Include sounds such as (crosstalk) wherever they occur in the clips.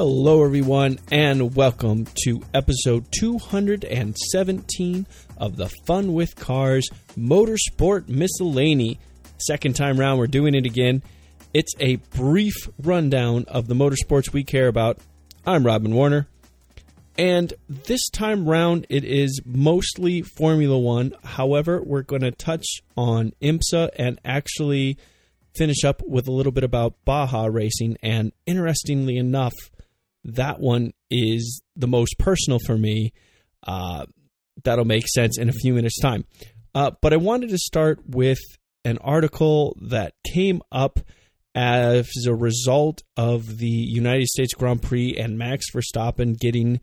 Hello, everyone, and welcome to episode 217 of the Fun with Cars Motorsport Miscellany. Second time round, we're doing it again. It's a brief rundown of the motorsports we care about. I'm Robin Warner, and this time round, it is mostly Formula One. However, we're going to touch on IMSA and actually finish up with a little bit about Baja racing. And interestingly enough, that one is the most personal for me. Uh, that'll make sense in a few minutes' time. Uh, but I wanted to start with an article that came up as a result of the United States Grand Prix and Max Verstappen getting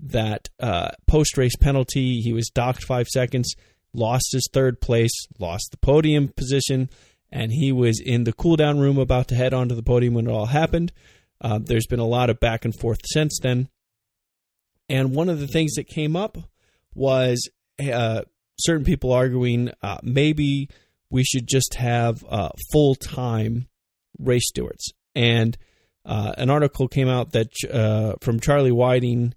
that uh, post race penalty. He was docked five seconds, lost his third place, lost the podium position, and he was in the cool down room about to head onto the podium when it all happened. Uh, there's been a lot of back and forth since then. And one of the things that came up was uh, certain people arguing uh, maybe we should just have uh, full time race stewards. And uh, an article came out that uh, from Charlie Whiting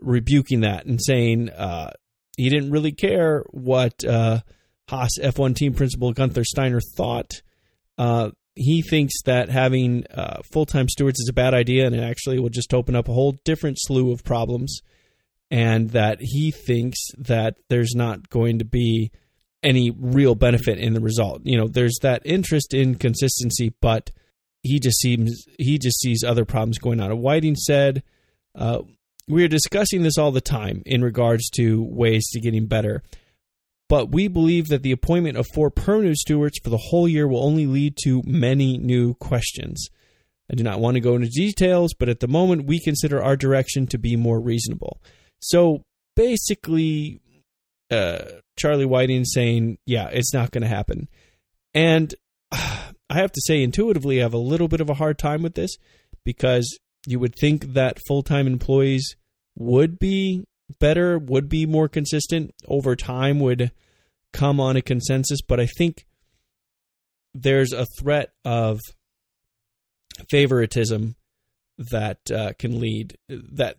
rebuking that and saying he didn't really care what Haas F1 team principal Gunther Steiner thought. Uh, he thinks that having uh, full time stewards is a bad idea and it actually will just open up a whole different slew of problems. And that he thinks that there's not going to be any real benefit in the result. You know, there's that interest in consistency, but he just seems he just sees other problems going on. Whiting said, uh, "We are discussing this all the time in regards to ways to getting better." But we believe that the appointment of four permanent stewards for the whole year will only lead to many new questions. I do not want to go into details, but at the moment, we consider our direction to be more reasonable. So basically, uh, Charlie Whiting saying, yeah, it's not going to happen. And uh, (sighs) I have to say, intuitively, I have a little bit of a hard time with this because you would think that full time employees would be better, would be more consistent over time, would come on a consensus. But I think there's a threat of favoritism that uh, can lead that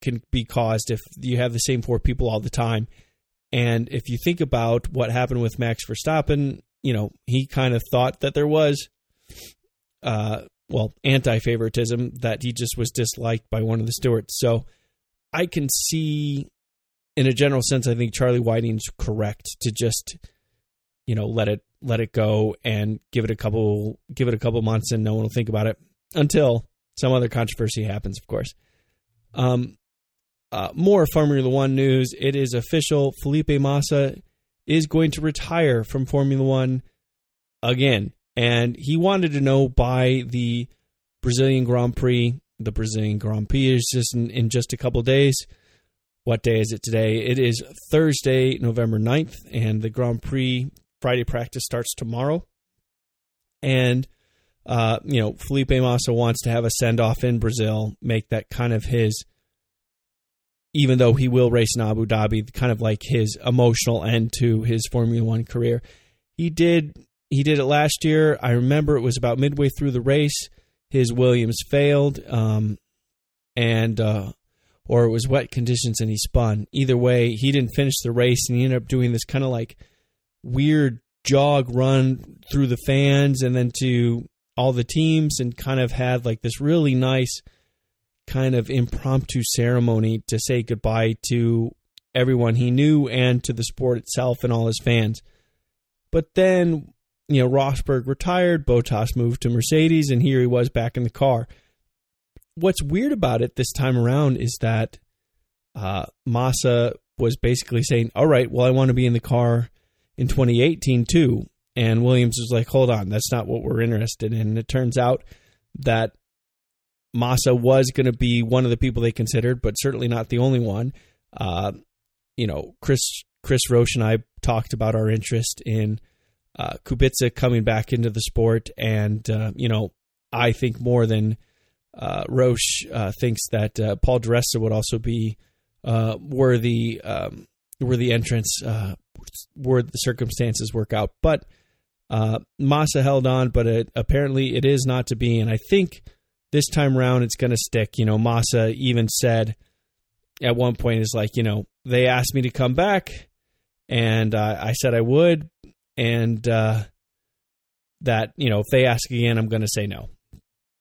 can be caused if you have the same four people all the time. And if you think about what happened with Max Verstappen, you know, he kind of thought that there was, uh, well, anti favoritism, that he just was disliked by one of the stewards. So I can see, in a general sense, I think Charlie Whiting's correct to just, you know, let it let it go and give it a couple give it a couple months and no one will think about it until some other controversy happens, of course. Um, uh, more Formula One news. It is official. Felipe Massa is going to retire from Formula One again, and he wanted to know by the Brazilian Grand Prix the Brazilian Grand Prix is just in, in just a couple days. What day is it today? It is Thursday, November 9th, and the Grand Prix Friday practice starts tomorrow. And, uh, you know, Felipe Massa wants to have a send off in Brazil, make that kind of his, even though he will race in Abu Dhabi, kind of like his emotional end to his Formula One career. He did he did it last year. I remember it was about midway through the race his Williams failed, um, and uh, or it was wet conditions and he spun. Either way, he didn't finish the race, and he ended up doing this kind of like weird jog run through the fans and then to all the teams, and kind of had like this really nice kind of impromptu ceremony to say goodbye to everyone he knew and to the sport itself and all his fans. But then you know, Rosberg retired, Bottas moved to Mercedes, and here he was back in the car. What's weird about it this time around is that uh, Massa was basically saying, "All right, well, I want to be in the car in 2018 too," and Williams was like, "Hold on, that's not what we're interested in." And it turns out that Massa was going to be one of the people they considered, but certainly not the only one. Uh, you know, Chris Chris Roche and I talked about our interest in uh, Kubica coming back into the sport, and uh, you know, I think more than uh, Roche uh, thinks that uh, Paul Resta would also be uh, worthy um, worthy entrance were the circumstances work out. But Massa held on, but it, apparently it is not to be, and I think this time around it's going to stick. You know, Massa even said at one point is like, you know, they asked me to come back, and I said I would, and uh, that you know if they ask again, I'm going to say no.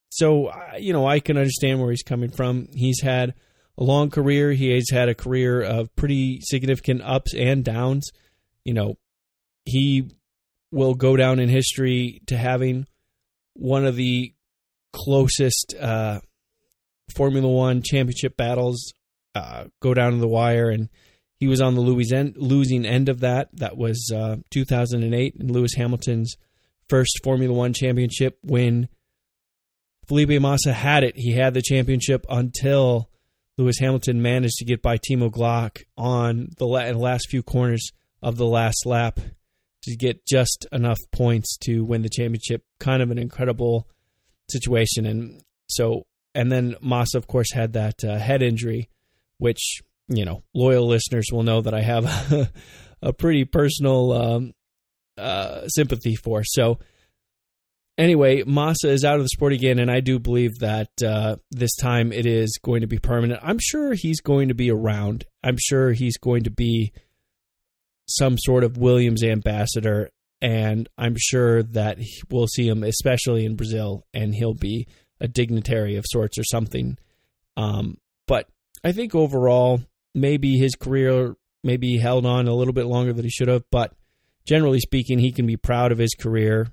So you know, I can understand where he's coming from. He's had a long career. He has had a career of pretty significant ups and downs. You know, he will go down in history to having one of the closest uh, Formula One championship battles uh, go down to the wire, and he was on the losing end of that. That was uh, 2008 and Lewis Hamilton's first Formula One championship when Felipe Massa had it. He had the championship until Lewis Hamilton managed to get by Timo Glock on the last few corners of the last lap to get just enough points to win the championship. Kind of an incredible situation. And so, and then Massa, of course, had that uh, head injury, which, you know, loyal listeners will know that I have a, (laughs) a pretty personal um, uh, sympathy for. So, anyway, Massa is out of the sport again, and I do believe that uh, this time it is going to be permanent. I'm sure he's going to be around. I'm sure he's going to be some sort of Williams ambassador, and I'm sure that we'll see him, especially in Brazil, and he'll be a dignitary of sorts or something. Um, but I think overall, maybe his career maybe held on a little bit longer than he should have, but generally speaking, he can be proud of his career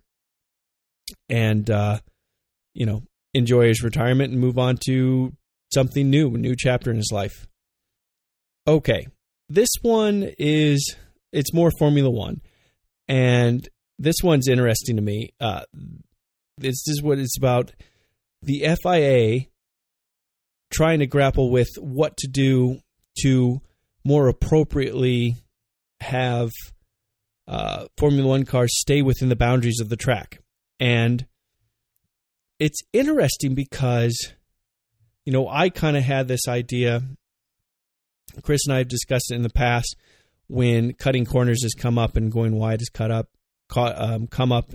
and uh, you know enjoy his retirement and move on to something new, a new chapter in his life. Okay, this one is it's more Formula One, and this one's interesting to me. Uh, this is what it's about: the FIA trying to grapple with what to do to more appropriately have uh, Formula One cars stay within the boundaries of the track. And it's interesting because, you know, I kind of had this idea. Chris and I have discussed it in the past when cutting corners has come up and going wide has cut up, caught, um, come up.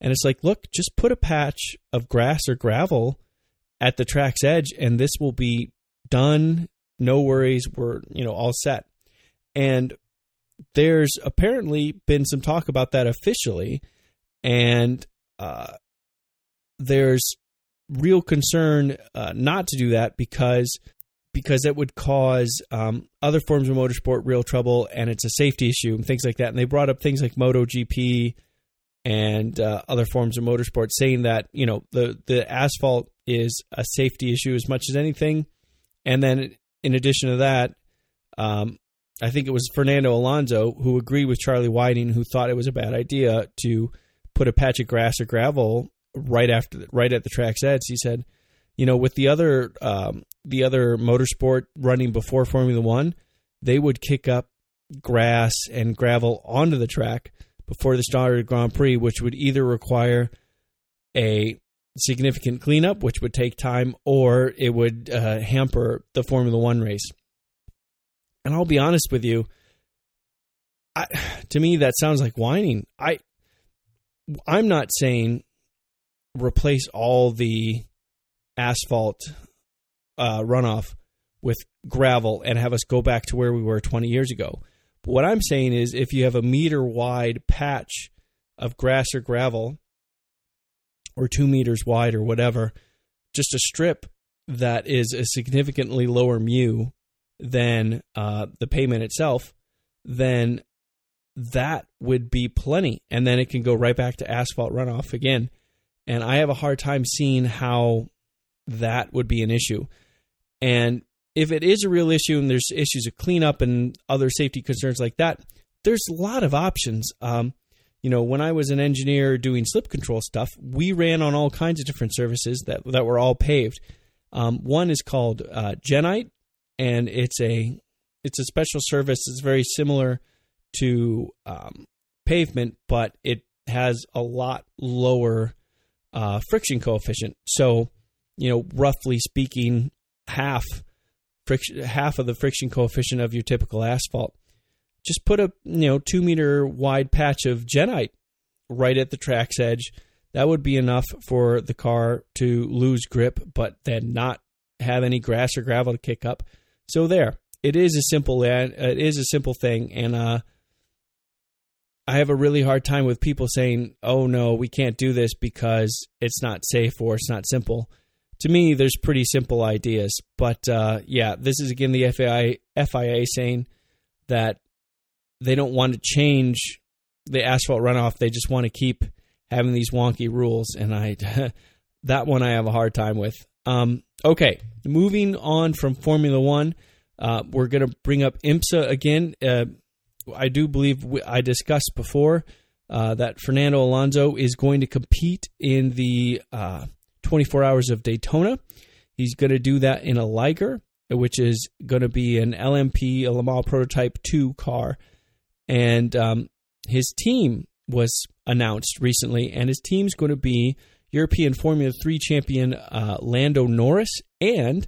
And it's like, look, just put a patch of grass or gravel at the track's edge, and this will be done. No worries. We're, you know, all set. And there's apparently been some talk about that officially. And uh, there's real concern uh, not to do that because because it would cause um, other forms of motorsport real trouble and it's a safety issue and things like that. And they brought up things like MotoGP and uh, other forms of motorsport, saying that you know the the asphalt is a safety issue as much as anything. And then in addition to that, um, I think it was Fernando Alonso who agreed with Charlie Whiting, who thought it was a bad idea to put a patch of grass or gravel right after right at the track's edge. He said, you know, with the other um, the other motorsport running before Formula One, they would kick up grass and gravel onto the track before the start of Grand Prix, which would either require a significant cleanup, which would take time, or it would uh, hamper the Formula One race. And I'll be honest with you, I, (sighs) to me that sounds like whining. I I'm not saying replace all the asphalt uh, runoff with gravel and have us go back to where we were 20 years ago. But what I'm saying is if you have a meter wide patch of grass or gravel or two meters wide or whatever, just a strip that is a significantly lower mu than uh, the pavement itself, then that would be plenty. And then it can go right back to asphalt runoff again. And I have a hard time seeing how that would be an issue. And if it is a real issue and there's issues of cleanup and other safety concerns like that, there's a lot of options. Um, you know, when I was an engineer doing slip control stuff, we ran on all kinds of different services that that were all paved. Um, one is called uh, Jennite, and it's a it's a special service. It's very similar to um, pavement, but it has a lot lower uh, friction coefficient. So, you know, roughly speaking, half friction, half of the friction coefficient of your typical asphalt. Just put a you know two meter wide patch of Jennite right at the track's edge. that would be enough for the car to lose grip, but then not have any grass or gravel to kick up. So there, it is a simple uh, it is a simple thing, and uh, I have a really hard time with people saying, "Oh no, we can't do this because it's not safe or it's not simple." To me, there's pretty simple ideas, but uh, yeah, this is again the FIA, FIA saying that they don't want to change the asphalt runoff; they just want to keep having these wonky rules, and I (laughs) that one I have a hard time with. Um, okay, moving on from Formula One, uh, we're going to bring up IMSA again. Uh, I do believe we, I discussed before uh, that Fernando Alonso is going to compete in the uh, 24 Hours of Daytona. He's going to do that in a Ligier, which is going to be an LMP, a Le Mans Prototype 2 car. And um, his team was announced recently, and his team's going to be European Formula 3 champion uh, Lando Norris and,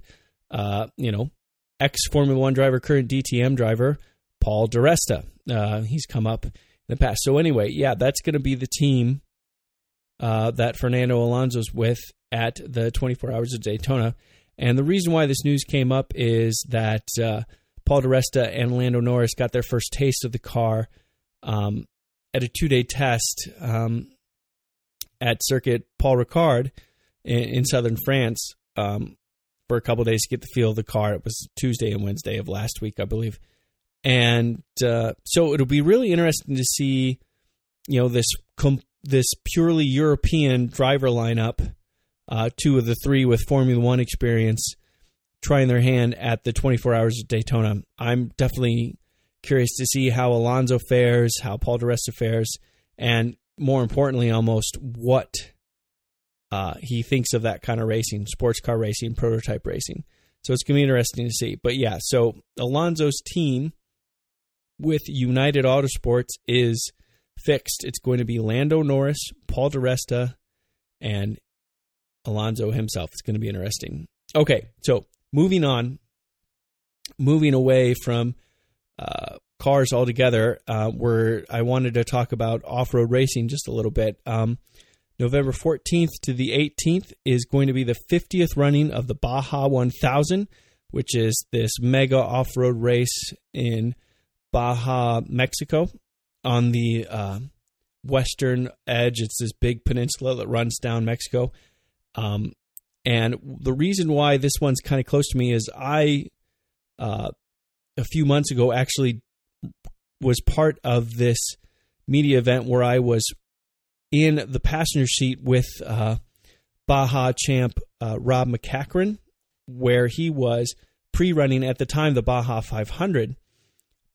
uh, you know, ex Formula One driver, current DTM driver Paul di Resta. Uh, he's come up in the past. So anyway, yeah, that's going to be the team uh, that Fernando Alonso's with at the 24 Hours of Daytona. And the reason why this news came up is that uh, Paul di Resta and Lando Norris got their first taste of the car um, at a two-day test um, at Circuit Paul Ricard in, in southern France um, for a couple days to get the feel of the car. It was Tuesday and Wednesday of last week, I believe and uh, so it'll be really interesting to see, you know, this com- this purely European driver lineup, uh, two of the three with Formula One experience, trying their hand at the 24 Hours of Daytona. I'm definitely curious to see how Alonso fares, how Paul di Resta fares, and more importantly, almost what uh, he thinks of that kind of racing, sports car racing, prototype racing. So it's going to be interesting to see. But yeah, so Alonso's team with United Autosports is fixed. It's going to be Lando Norris, Paul di Resta, and Alonso himself. It's going to be interesting. Okay, so moving on, moving away from uh, cars altogether, uh, where I wanted to talk about off road racing just a little bit. Um, November 14th to the 18th is going to be the 50th running of the Baja 1000, which is this mega off road race in Baja, Mexico, on the uh, western edge. It's this big peninsula that runs down Mexico. Um, and the reason why this one's kind of close to me is I, uh, a few months ago, actually was part of this media event where I was in the passenger seat with uh, Baja champ uh, Rob MacCachren, where he was pre running at the time the Baja 500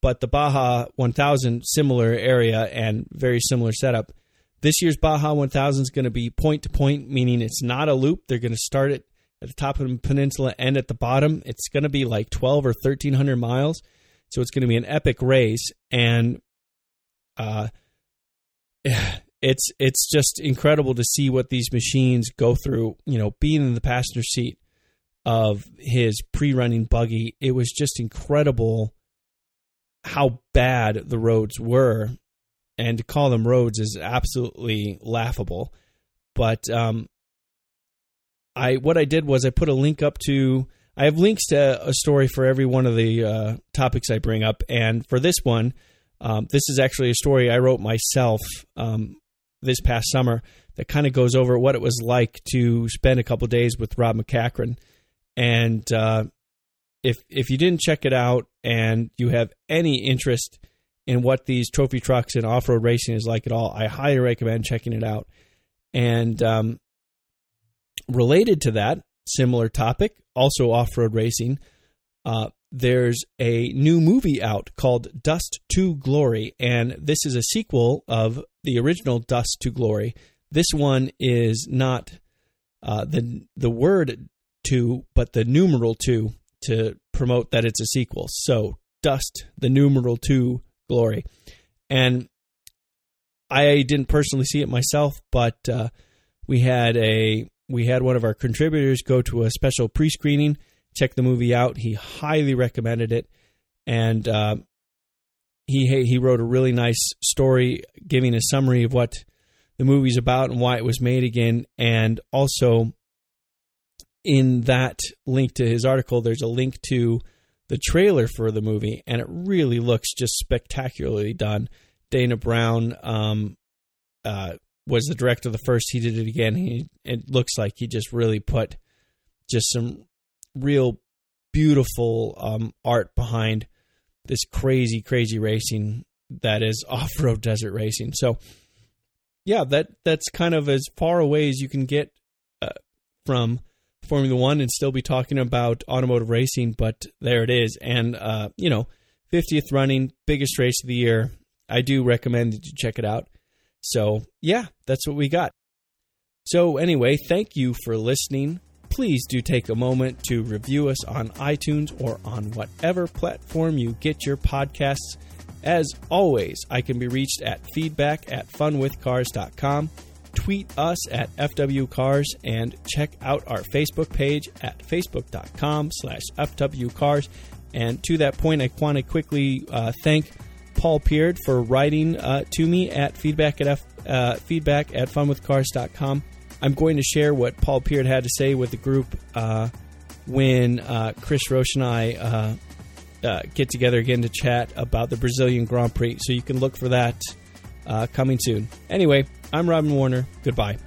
but the Baja 1000 similar area and very similar setup. This year's Baja 1000 is going to be point to point, meaning it's not a loop. They're going to start it at the top of the peninsula and at the bottom. It's going to be like 12 or 1300 miles. So it's going to be an epic race and uh (sighs) it's it's just incredible to see what these machines go through, you know, being in the passenger seat of his pre-running buggy. It was just incredible how bad the roads were, and to call them roads is absolutely laughable. But um, I what I did was I put a link up to. I have links to a story for every one of the uh, topics I bring up, and for this one, um, this is actually a story I wrote myself um, this past summer that kind of goes over what it was like to spend a couple days with Rob MacCachren. And uh, if if you didn't check it out and you have any interest in what these trophy trucks and off road racing is like at all, I highly recommend checking it out. And um, related to that, similar topic, also off road racing. Uh, there's a new movie out called Dust to Glory, and this is a sequel of the original Dust to Glory. This one is not uh, the the word two, but the numeral two to promote that it's a sequel. So, Dust, the numeral two glory. And I didn't personally see it myself, but uh, we had a we had one of our contributors go to a special pre-screening, check the movie out. He highly recommended it, and uh, he he wrote a really nice story giving a summary of what the movie's about and why it was made again. And also, in that link to his article, there's a link to the trailer for the movie, and it really looks just spectacularly done. Dana Brown um, uh, was the director of the first. He did it again. He it looks like he just really put just some real beautiful um, art behind this crazy, crazy racing that is (laughs) off road desert racing. So, yeah, that that's kind of as far away as you can get uh, from Formula One and still be talking about automotive racing. But there it is, and uh, you know, 50th running, biggest race of the year. I do recommend that you check it out. So, yeah, that's what we got. So, anyway, thank you for listening. Please do take a moment to review us on iTunes or on whatever platform you get your podcasts. As always, I can be reached at feedback at funwithcars.com. Tweet us at FWCars and check out our Facebook page at facebook.com slash FWCars. And to that point, I want to quickly uh, thank Paul Peard for writing uh, to me at feedback at F, uh, feedback at funwithcars.com. I'm going to share what Paul Peard had to say with the group uh, when uh, Chris Roche and I uh, get together again to chat about the Brazilian Grand Prix. So you can look for that Uh, coming soon. Anyway, I'm Robin Warner. Goodbye.